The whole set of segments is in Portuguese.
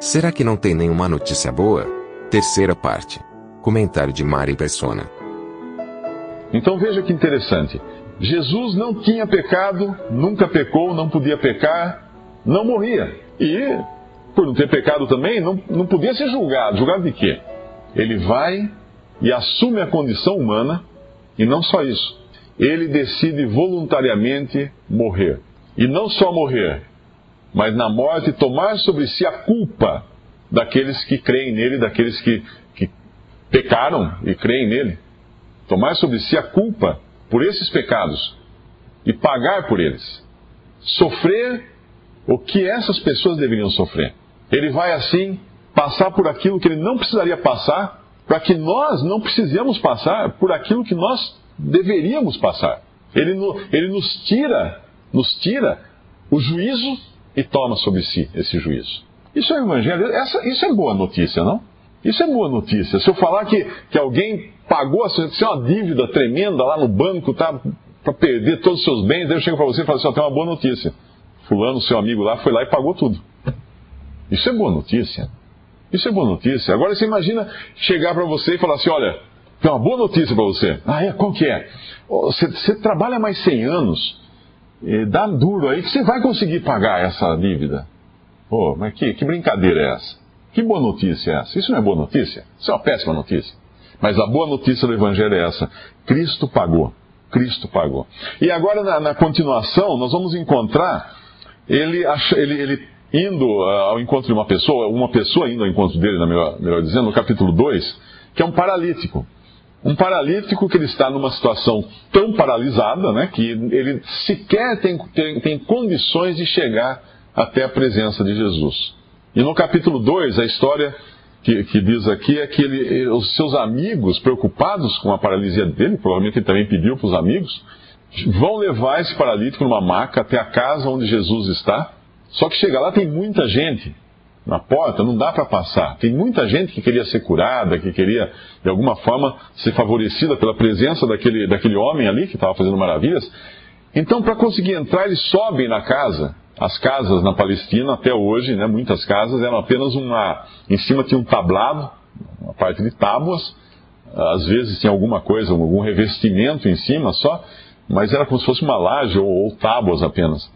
Será que não tem nenhuma notícia boa? Terceira parte. Comentário de Mari Persona. Então veja que interessante. Jesus não tinha pecado, nunca pecou, não podia pecar, não morria. E, por não ter pecado também, não, não podia ser julgado. Julgado de quê? Ele vai e assume a condição humana, e não só isso. Ele decide voluntariamente morrer. E não só morrer, mas na morte tomar sobre si a culpa daqueles que creem nele, daqueles que, que pecaram e creem nele. Tomar sobre si a culpa por esses pecados e pagar por eles. Sofrer o que essas pessoas deveriam sofrer. Ele vai assim passar por aquilo que ele não precisaria passar, para que nós não precisemos passar por aquilo que nós deveríamos passar. Ele, ele nos tira, nos tira o juízo e toma sobre si esse juízo. Isso é o evangelho, essa, isso é boa notícia, não? Isso é boa notícia. Se eu falar que, que alguém pagou assim, uma dívida tremenda lá no banco, tá? Para perder todos os seus bens, eu chego para você e falo assim: tem uma boa notícia. Fulano, seu amigo lá, foi lá e pagou tudo. Isso é boa notícia. Isso é boa notícia. Agora você imagina chegar para você e falar assim: olha, tem uma boa notícia para você. Ah, é? Qual que é? Você, você trabalha mais 100 anos, dá duro aí que você vai conseguir pagar essa dívida. Pô, mas que, que brincadeira é essa? Que boa notícia é essa? Isso não é boa notícia? Isso é uma péssima notícia. Mas a boa notícia do Evangelho é essa: Cristo pagou. Cristo pagou. E agora, na, na continuação, nós vamos encontrar ele, ele, ele indo uh, ao encontro de uma pessoa, uma pessoa indo ao encontro dele, melhor, melhor dizendo, no capítulo 2, que é um paralítico. Um paralítico que ele está numa situação tão paralisada, né, que ele sequer tem, tem, tem condições de chegar até a presença de Jesus. E no capítulo 2, a história que, que, diz aqui é que ele, os seus amigos, preocupados com a paralisia dele, provavelmente ele também pediu para os amigos, vão levar esse paralítico numa maca até a casa onde Jesus está. Só que chega lá tem muita gente na porta, não dá para passar. Tem muita gente que queria ser curada, que queria de alguma forma ser favorecida pela presença daquele, daquele homem ali que estava fazendo maravilhas. Então, para conseguir entrar, eles sobem na casa as casas na Palestina, até hoje, né, muitas casas, eram apenas uma. Em cima tinha um tablado, uma parte de tábuas, às vezes tinha alguma coisa, algum revestimento em cima só, mas era como se fosse uma laje ou, ou tábuas apenas.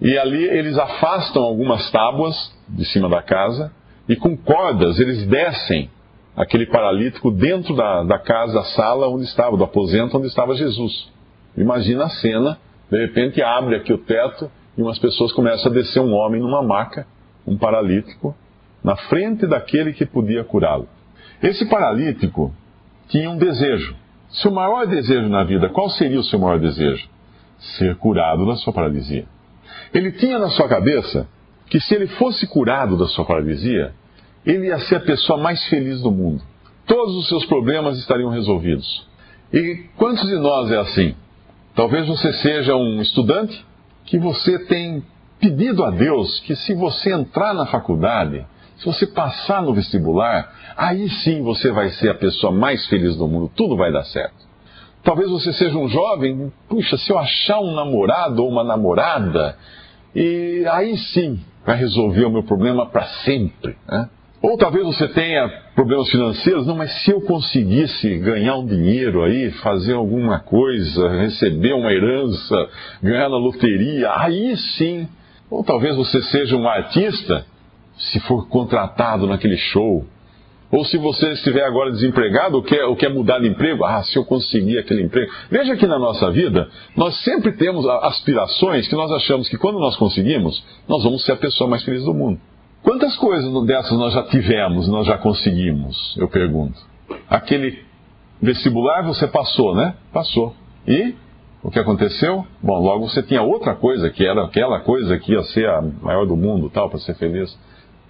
E ali eles afastam algumas tábuas de cima da casa e com cordas eles descem aquele paralítico dentro da, da casa, da sala onde estava, do aposento onde estava Jesus. Imagina a cena, de repente abre aqui o teto e umas pessoas começam a descer um homem numa maca, um paralítico, na frente daquele que podia curá-lo. Esse paralítico tinha um desejo. Seu maior desejo na vida, qual seria o seu maior desejo? Ser curado da sua paralisia. Ele tinha na sua cabeça que se ele fosse curado da sua paralisia, ele ia ser a pessoa mais feliz do mundo. Todos os seus problemas estariam resolvidos. E quantos de nós é assim? Talvez você seja um estudante que você tem pedido a Deus que se você entrar na faculdade, se você passar no vestibular, aí sim você vai ser a pessoa mais feliz do mundo, tudo vai dar certo. Talvez você seja um jovem, puxa, se eu achar um namorado ou uma namorada, e aí sim vai resolver o meu problema para sempre. Né? Ou talvez você tenha problemas financeiros, não, mas se eu conseguisse ganhar um dinheiro aí, fazer alguma coisa, receber uma herança, ganhar na loteria, aí sim. Ou talvez você seja um artista, se for contratado naquele show. Ou se você estiver agora desempregado ou quer, ou quer mudar de emprego, ah, se eu conseguir aquele emprego. Veja que na nossa vida, nós sempre temos aspirações que nós achamos que quando nós conseguimos, nós vamos ser a pessoa mais feliz do mundo. Quantas coisas dessas nós já tivemos, nós já conseguimos? Eu pergunto. Aquele vestibular você passou, né? Passou. E o que aconteceu? Bom, logo você tinha outra coisa, que era aquela coisa que ia ser a maior do mundo, tal, para ser feliz.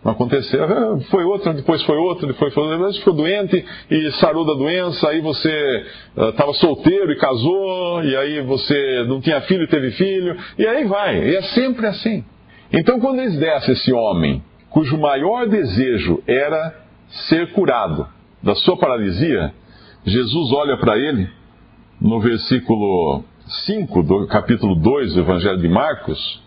Não aconteceu. Ah, foi outra, depois foi outra, depois foi. Depois ficou doente e sarou da doença. Aí você estava uh, solteiro e casou. E aí você não tinha filho e teve filho. E aí vai. E é sempre assim. Então, quando eles dessem esse homem, cujo maior desejo era ser curado da sua paralisia, Jesus olha para ele no versículo 5 do capítulo 2 do Evangelho de Marcos.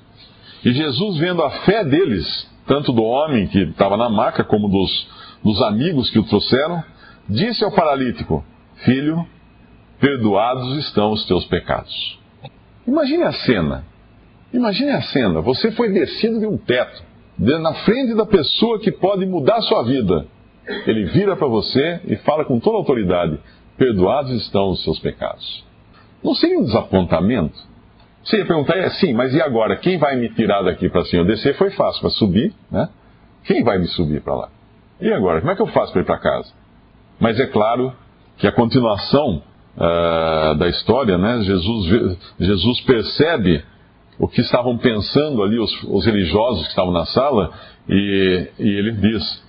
E Jesus, vendo a fé deles, tanto do homem que estava na maca como dos, dos amigos que o trouxeram, disse ao paralítico: Filho, perdoados estão os teus pecados. Imagine a cena. Imagine a cena. Você foi descido de um teto, na frente da pessoa que pode mudar a sua vida. Ele vira para você e fala com toda autoridade: Perdoados estão os seus pecados. Não seria um desapontamento? Você ia perguntar, é sim, mas e agora? Quem vai me tirar daqui para cima? Descer foi fácil, para subir, né? Quem vai me subir para lá? E agora? Como é que eu faço para ir para casa? Mas é claro que a continuação uh, da história, né? Jesus, Jesus percebe o que estavam pensando ali os, os religiosos que estavam na sala e, e ele diz: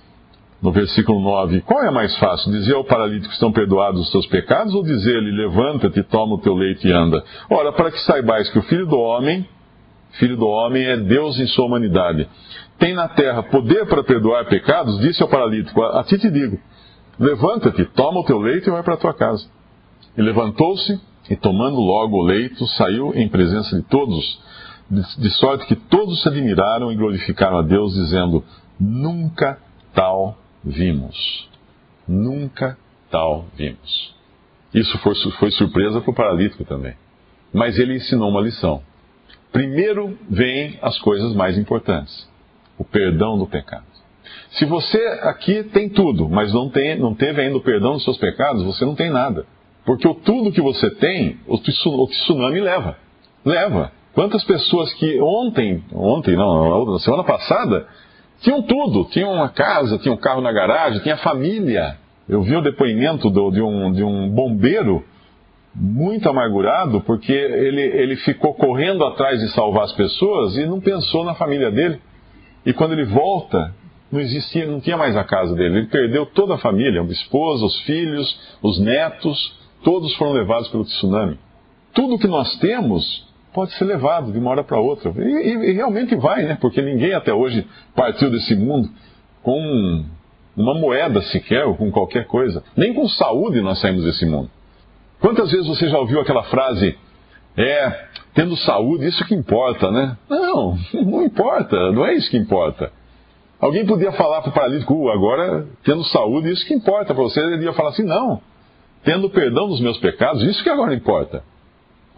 no versículo 9: Qual é mais fácil? Dizer ao paralítico estão perdoados os seus pecados ou dizer-lhe: Levanta-te, toma o teu leite e anda? Ora, para que saibais que o filho do homem, filho do homem é Deus em sua humanidade, tem na terra poder para perdoar pecados, disse ao paralítico: A ti te digo: Levanta-te, toma o teu leite e vai para a tua casa. E levantou-se e, tomando logo o leito, saiu em presença de todos, de sorte que todos se admiraram e glorificaram a Deus, dizendo: Nunca tal vimos. Nunca tal vimos. Isso foi, foi surpresa para o paralítico também. Mas ele ensinou uma lição. Primeiro vem as coisas mais importantes: o perdão do pecado. Se você aqui tem tudo, mas não, tem, não teve ainda o perdão dos seus pecados, você não tem nada. Porque o tudo que você tem, o tsunami leva. Leva. Quantas pessoas que ontem, ontem não, na semana passada, tinham tudo, tinham uma casa, tinham um carro na garagem, tinha família. Eu vi o depoimento do, de, um, de um bombeiro muito amargurado porque ele, ele ficou correndo atrás de salvar as pessoas e não pensou na família dele. E quando ele volta, não existia, não tinha mais a casa dele. Ele perdeu toda a família, a esposa, os filhos, os netos, todos foram levados pelo tsunami. Tudo que nós temos pode ser levado de uma hora para outra. E, e, e, realmente vai, né? Porque ninguém até hoje partiu desse mundo com uma moeda sequer ou com qualquer coisa. Nem com saúde nós saímos desse mundo. Quantas vezes você já ouviu aquela frase, é, tendo saúde, isso que importa, né? Não, não importa, não é isso que importa. Alguém podia falar para o paralítico, uh, agora, tendo saúde, isso que importa para você. Ele ia falar assim, não, tendo perdão dos meus pecados, isso que agora importa.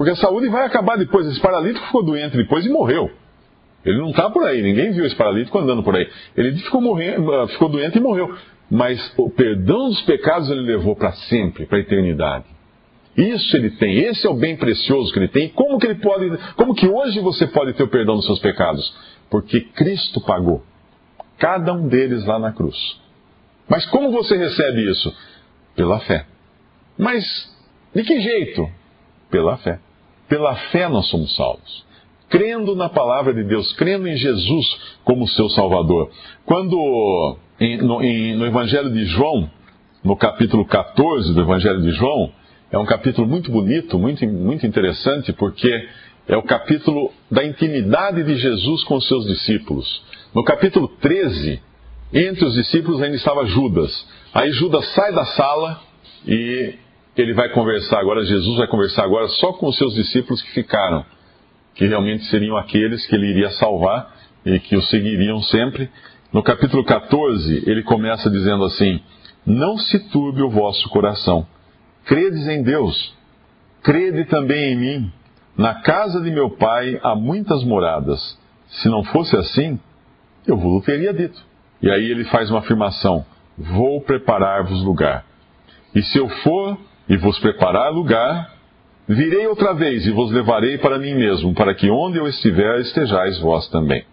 Porque a saúde vai acabar depois. Esse paralítico ficou doente depois e morreu. Ele não está por aí, ninguém viu esse paralítico andando por aí. Ele ficou, morrendo, ah, ficou doente e morreu. Mas o perdão dos pecados ele levou para sempre, para a eternidade. Isso ele tem, esse é o bem precioso que ele tem. Como que ele pode, como que hoje você pode ter o perdão dos seus pecados? Porque Cristo pagou cada um deles lá na cruz. Mas como você recebe isso? Pela fé. Mas de que jeito? Pela fé. Pela fé nós somos salvos. Crendo na palavra de Deus, crendo em Jesus como seu Salvador. Quando em, no, em, no Evangelho de João, no capítulo 14 do Evangelho de João, é um capítulo muito bonito, muito, muito interessante, porque é o capítulo da intimidade de Jesus com os seus discípulos. No capítulo 13, entre os discípulos ainda estava Judas. Aí Judas sai da sala e ele vai conversar agora, Jesus vai conversar agora só com os seus discípulos que ficaram, que realmente seriam aqueles que ele iria salvar e que o seguiriam sempre. No capítulo 14, ele começa dizendo assim: Não se turbe o vosso coração. Credes em Deus, crede também em mim. Na casa de meu pai há muitas moradas. Se não fosse assim, eu vos teria dito. E aí ele faz uma afirmação: Vou preparar-vos lugar. E se eu for e vos preparar lugar, virei outra vez e vos levarei para mim mesmo, para que onde eu estiver estejais vós também.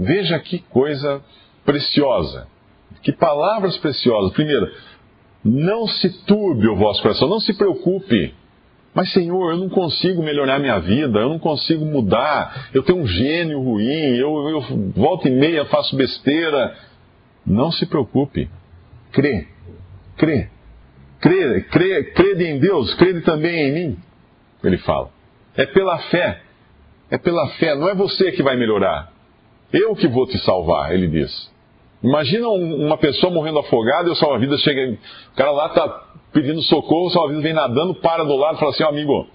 Veja que coisa preciosa, que palavras preciosas. Primeiro, não se turbe o vosso coração, não se preocupe. Mas, Senhor, eu não consigo melhorar minha vida, eu não consigo mudar, eu tenho um gênio ruim, eu, eu volta e meia faço besteira. Não se preocupe. Crê. Crê. Crê, crede em Deus, crede também em mim. Ele fala. É pela fé. É pela fé, não é você que vai melhorar. Eu que vou te salvar, ele diz. Imagina uma pessoa morrendo afogada e o salva-vidas chega. O cara lá está pedindo socorro, o salva-vidas vem nadando, para do lado e fala assim: oh, amigo,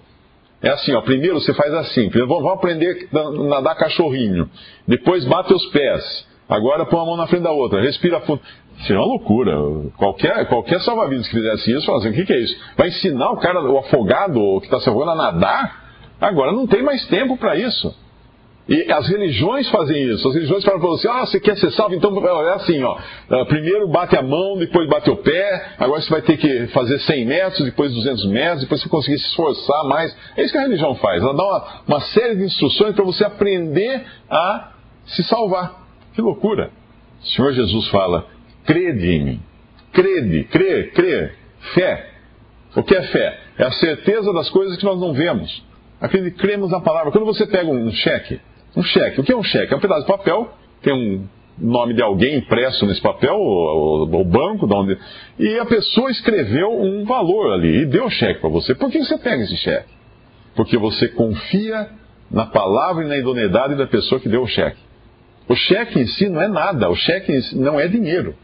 é assim, ó, primeiro você faz assim, primeiro vamos aprender a nadar cachorrinho, depois bate os pés, agora põe a mão na frente da outra, respira fundo. Isso é uma loucura. Qualquer, qualquer salva-vidas que fizesse isso, fala assim, o que, que, é isso? Vai ensinar o cara, o afogado, que está se afogando, a nadar? Agora não tem mais tempo para isso. E as religiões fazem isso. As religiões falam para você, ah, você quer ser salvo? Então é assim, ó. Ah, primeiro bate a mão, depois bate o pé, agora você vai ter que fazer 100 metros, depois 200 metros, depois você conseguir se esforçar mais. É isso que a religião faz. Ela dá uma, uma série de instruções para você aprender a se salvar. Que loucura. O Senhor Jesus fala, crede em mim. Crede, crê, crê. Fé. O que é fé? É a certeza das coisas que nós não vemos. Cremos na palavra. Quando você pega um cheque, um cheque. O que é um cheque? É um pedaço de papel, tem um nome de alguém impresso nesse papel, o banco, de onde, e a pessoa escreveu um valor ali e deu o cheque para você. Por que você pega esse cheque? Porque você confia na palavra e na idoneidade da pessoa que deu o cheque. O cheque em si não é nada, o cheque si não é dinheiro.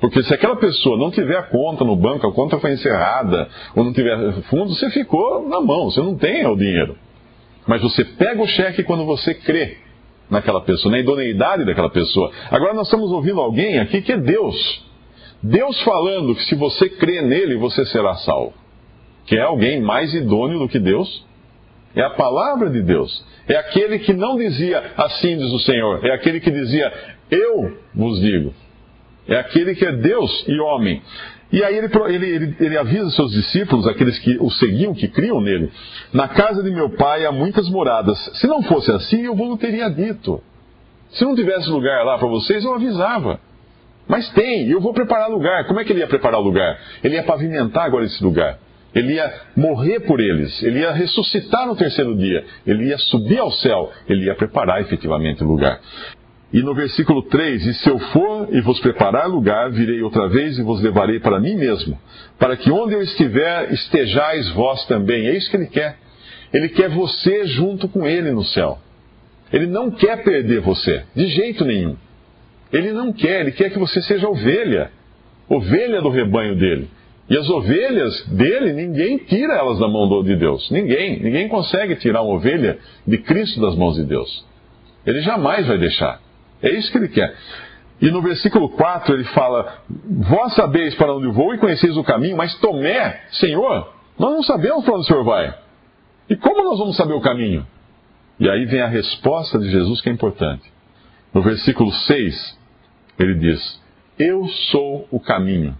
Porque se aquela pessoa não tiver a conta no banco, a conta foi encerrada, ou não tiver fundo, você ficou na mão, você não tem o dinheiro. Mas você pega o cheque quando você crê naquela pessoa, na idoneidade daquela pessoa. Agora nós estamos ouvindo alguém aqui que é Deus. Deus falando que se você crê nele, você será salvo. Que é alguém mais idôneo do que Deus? É a palavra de Deus. É aquele que não dizia assim diz o Senhor, é aquele que dizia eu vos digo. É aquele que é Deus e homem. E aí ele, ele, ele, ele, avisa seus discípulos, aqueles que o seguiam, que criam nele: Na casa de meu pai há muitas moradas. Se não fosse assim, eu vos teria dito. Se não tivesse lugar lá para vocês, eu avisava. Mas tem, eu vou preparar lugar. Como é que ele ia preparar o lugar? Ele ia pavimentar agora esse lugar. Ele ia morrer por eles. Ele ia ressuscitar no terceiro dia. Ele ia subir ao céu. Ele ia preparar efetivamente o lugar. E no versículo 3: E se eu for e vos preparar lugar, virei outra vez e vos levarei para mim mesmo, para que onde eu estiver, estejais vós também. É isso que ele quer. Ele quer você junto com ele no céu. Ele não quer perder você, de jeito nenhum. Ele não quer, ele quer que você seja ovelha, ovelha do rebanho dele. E as ovelhas dele, ninguém tira elas da mão de Deus. Ninguém. Ninguém consegue tirar uma ovelha de Cristo das mãos de Deus. Ele jamais vai deixar. É isso que ele quer. E no versículo 4 ele fala: Vós sabeis para onde vou e conheceis o caminho, mas Tomé, Senhor, nós não sabemos para onde o Senhor vai. E como nós vamos saber o caminho? E aí vem a resposta de Jesus que é importante. No versículo 6, ele diz: Eu sou o caminho,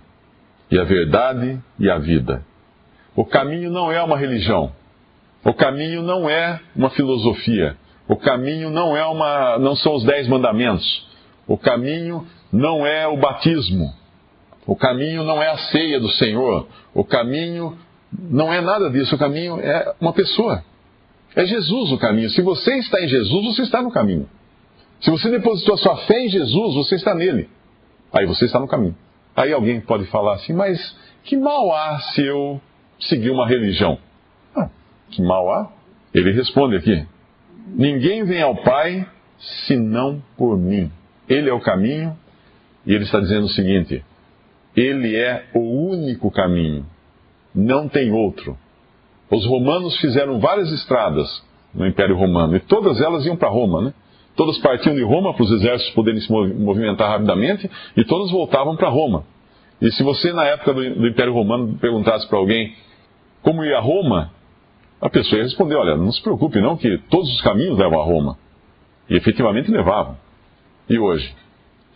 e a verdade e a vida. O caminho não é uma religião. O caminho não é uma filosofia. O caminho não é uma, não são os dez mandamentos. O caminho não é o batismo. O caminho não é a ceia do Senhor. O caminho não é nada disso. O caminho é uma pessoa. É Jesus o caminho. Se você está em Jesus, você está no caminho. Se você depositou a sua fé em Jesus, você está nele. Aí você está no caminho. Aí alguém pode falar assim, mas que mal há se eu seguir uma religião? Ah, que mal há? Ele responde aqui: Ninguém vem ao Pai senão por mim. Ele é o caminho, e ele está dizendo o seguinte: Ele é o único caminho, não tem outro. Os romanos fizeram várias estradas no Império Romano, e todas elas iam para Roma, né? Todas partiam de Roma para os exércitos poderem se movimentar rapidamente, e todas voltavam para Roma. E se você, na época do, Império Romano, perguntasse para alguém como ir a Roma, a pessoa ia responder: olha, não se preocupe, não, que todos os caminhos levam a Roma. E efetivamente levavam. E hoje?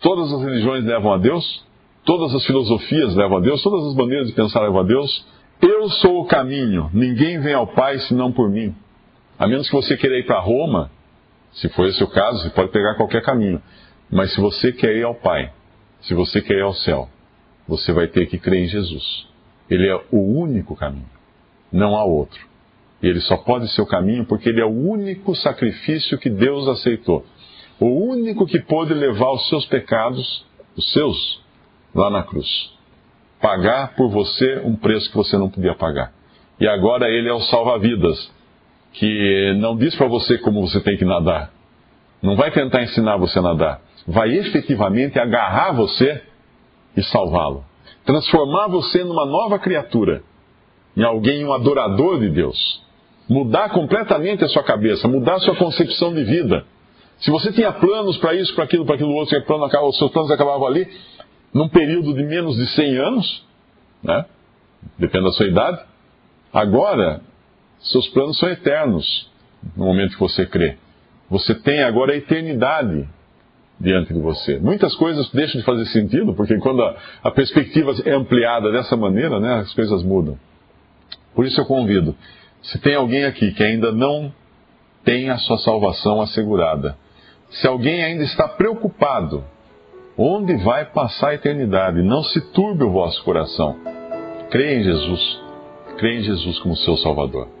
Todas as religiões levam a Deus? Todas as filosofias levam a Deus? Todas as maneiras de pensar levam a Deus? Eu sou o caminho, ninguém vem ao Pai senão por mim. A menos que você queira ir para Roma, se for esse o caso, você pode pegar qualquer caminho. Mas se você quer ir ao Pai, se você quer ir ao céu, você vai ter que crer em Jesus. Ele é o único caminho. Não há outro. E ele só pode ser o caminho porque ele é o único sacrifício que Deus aceitou. O único que pôde levar os seus pecados, os seus, lá na cruz. Pagar por você um preço que você não podia pagar. E agora ele é o salva-vidas, que não diz para você como você tem que nadar. Não vai tentar ensinar você a nadar. Vai efetivamente agarrar você e salvá-lo. Transformar você numa nova criatura. Em alguém, um adorador de Deus. Mudar completamente a sua cabeça, mudar a sua concepção de vida. Se você tinha planos para isso, para aquilo, para aquilo outro, plano, os seus planos acabavam ali, num período de menos de 100 anos, né? depende da sua idade, agora seus planos são eternos no momento que você crê. Você tem agora a eternidade diante de você. Muitas coisas deixam de fazer sentido, porque quando a, a perspectiva é ampliada dessa maneira, né, as coisas mudam. Por isso eu convido, se tem alguém aqui que ainda não tem a sua salvação assegurada, se alguém ainda está preocupado onde vai passar a eternidade, não se turbe o vosso coração. Creia em Jesus. Creia em Jesus como seu Salvador.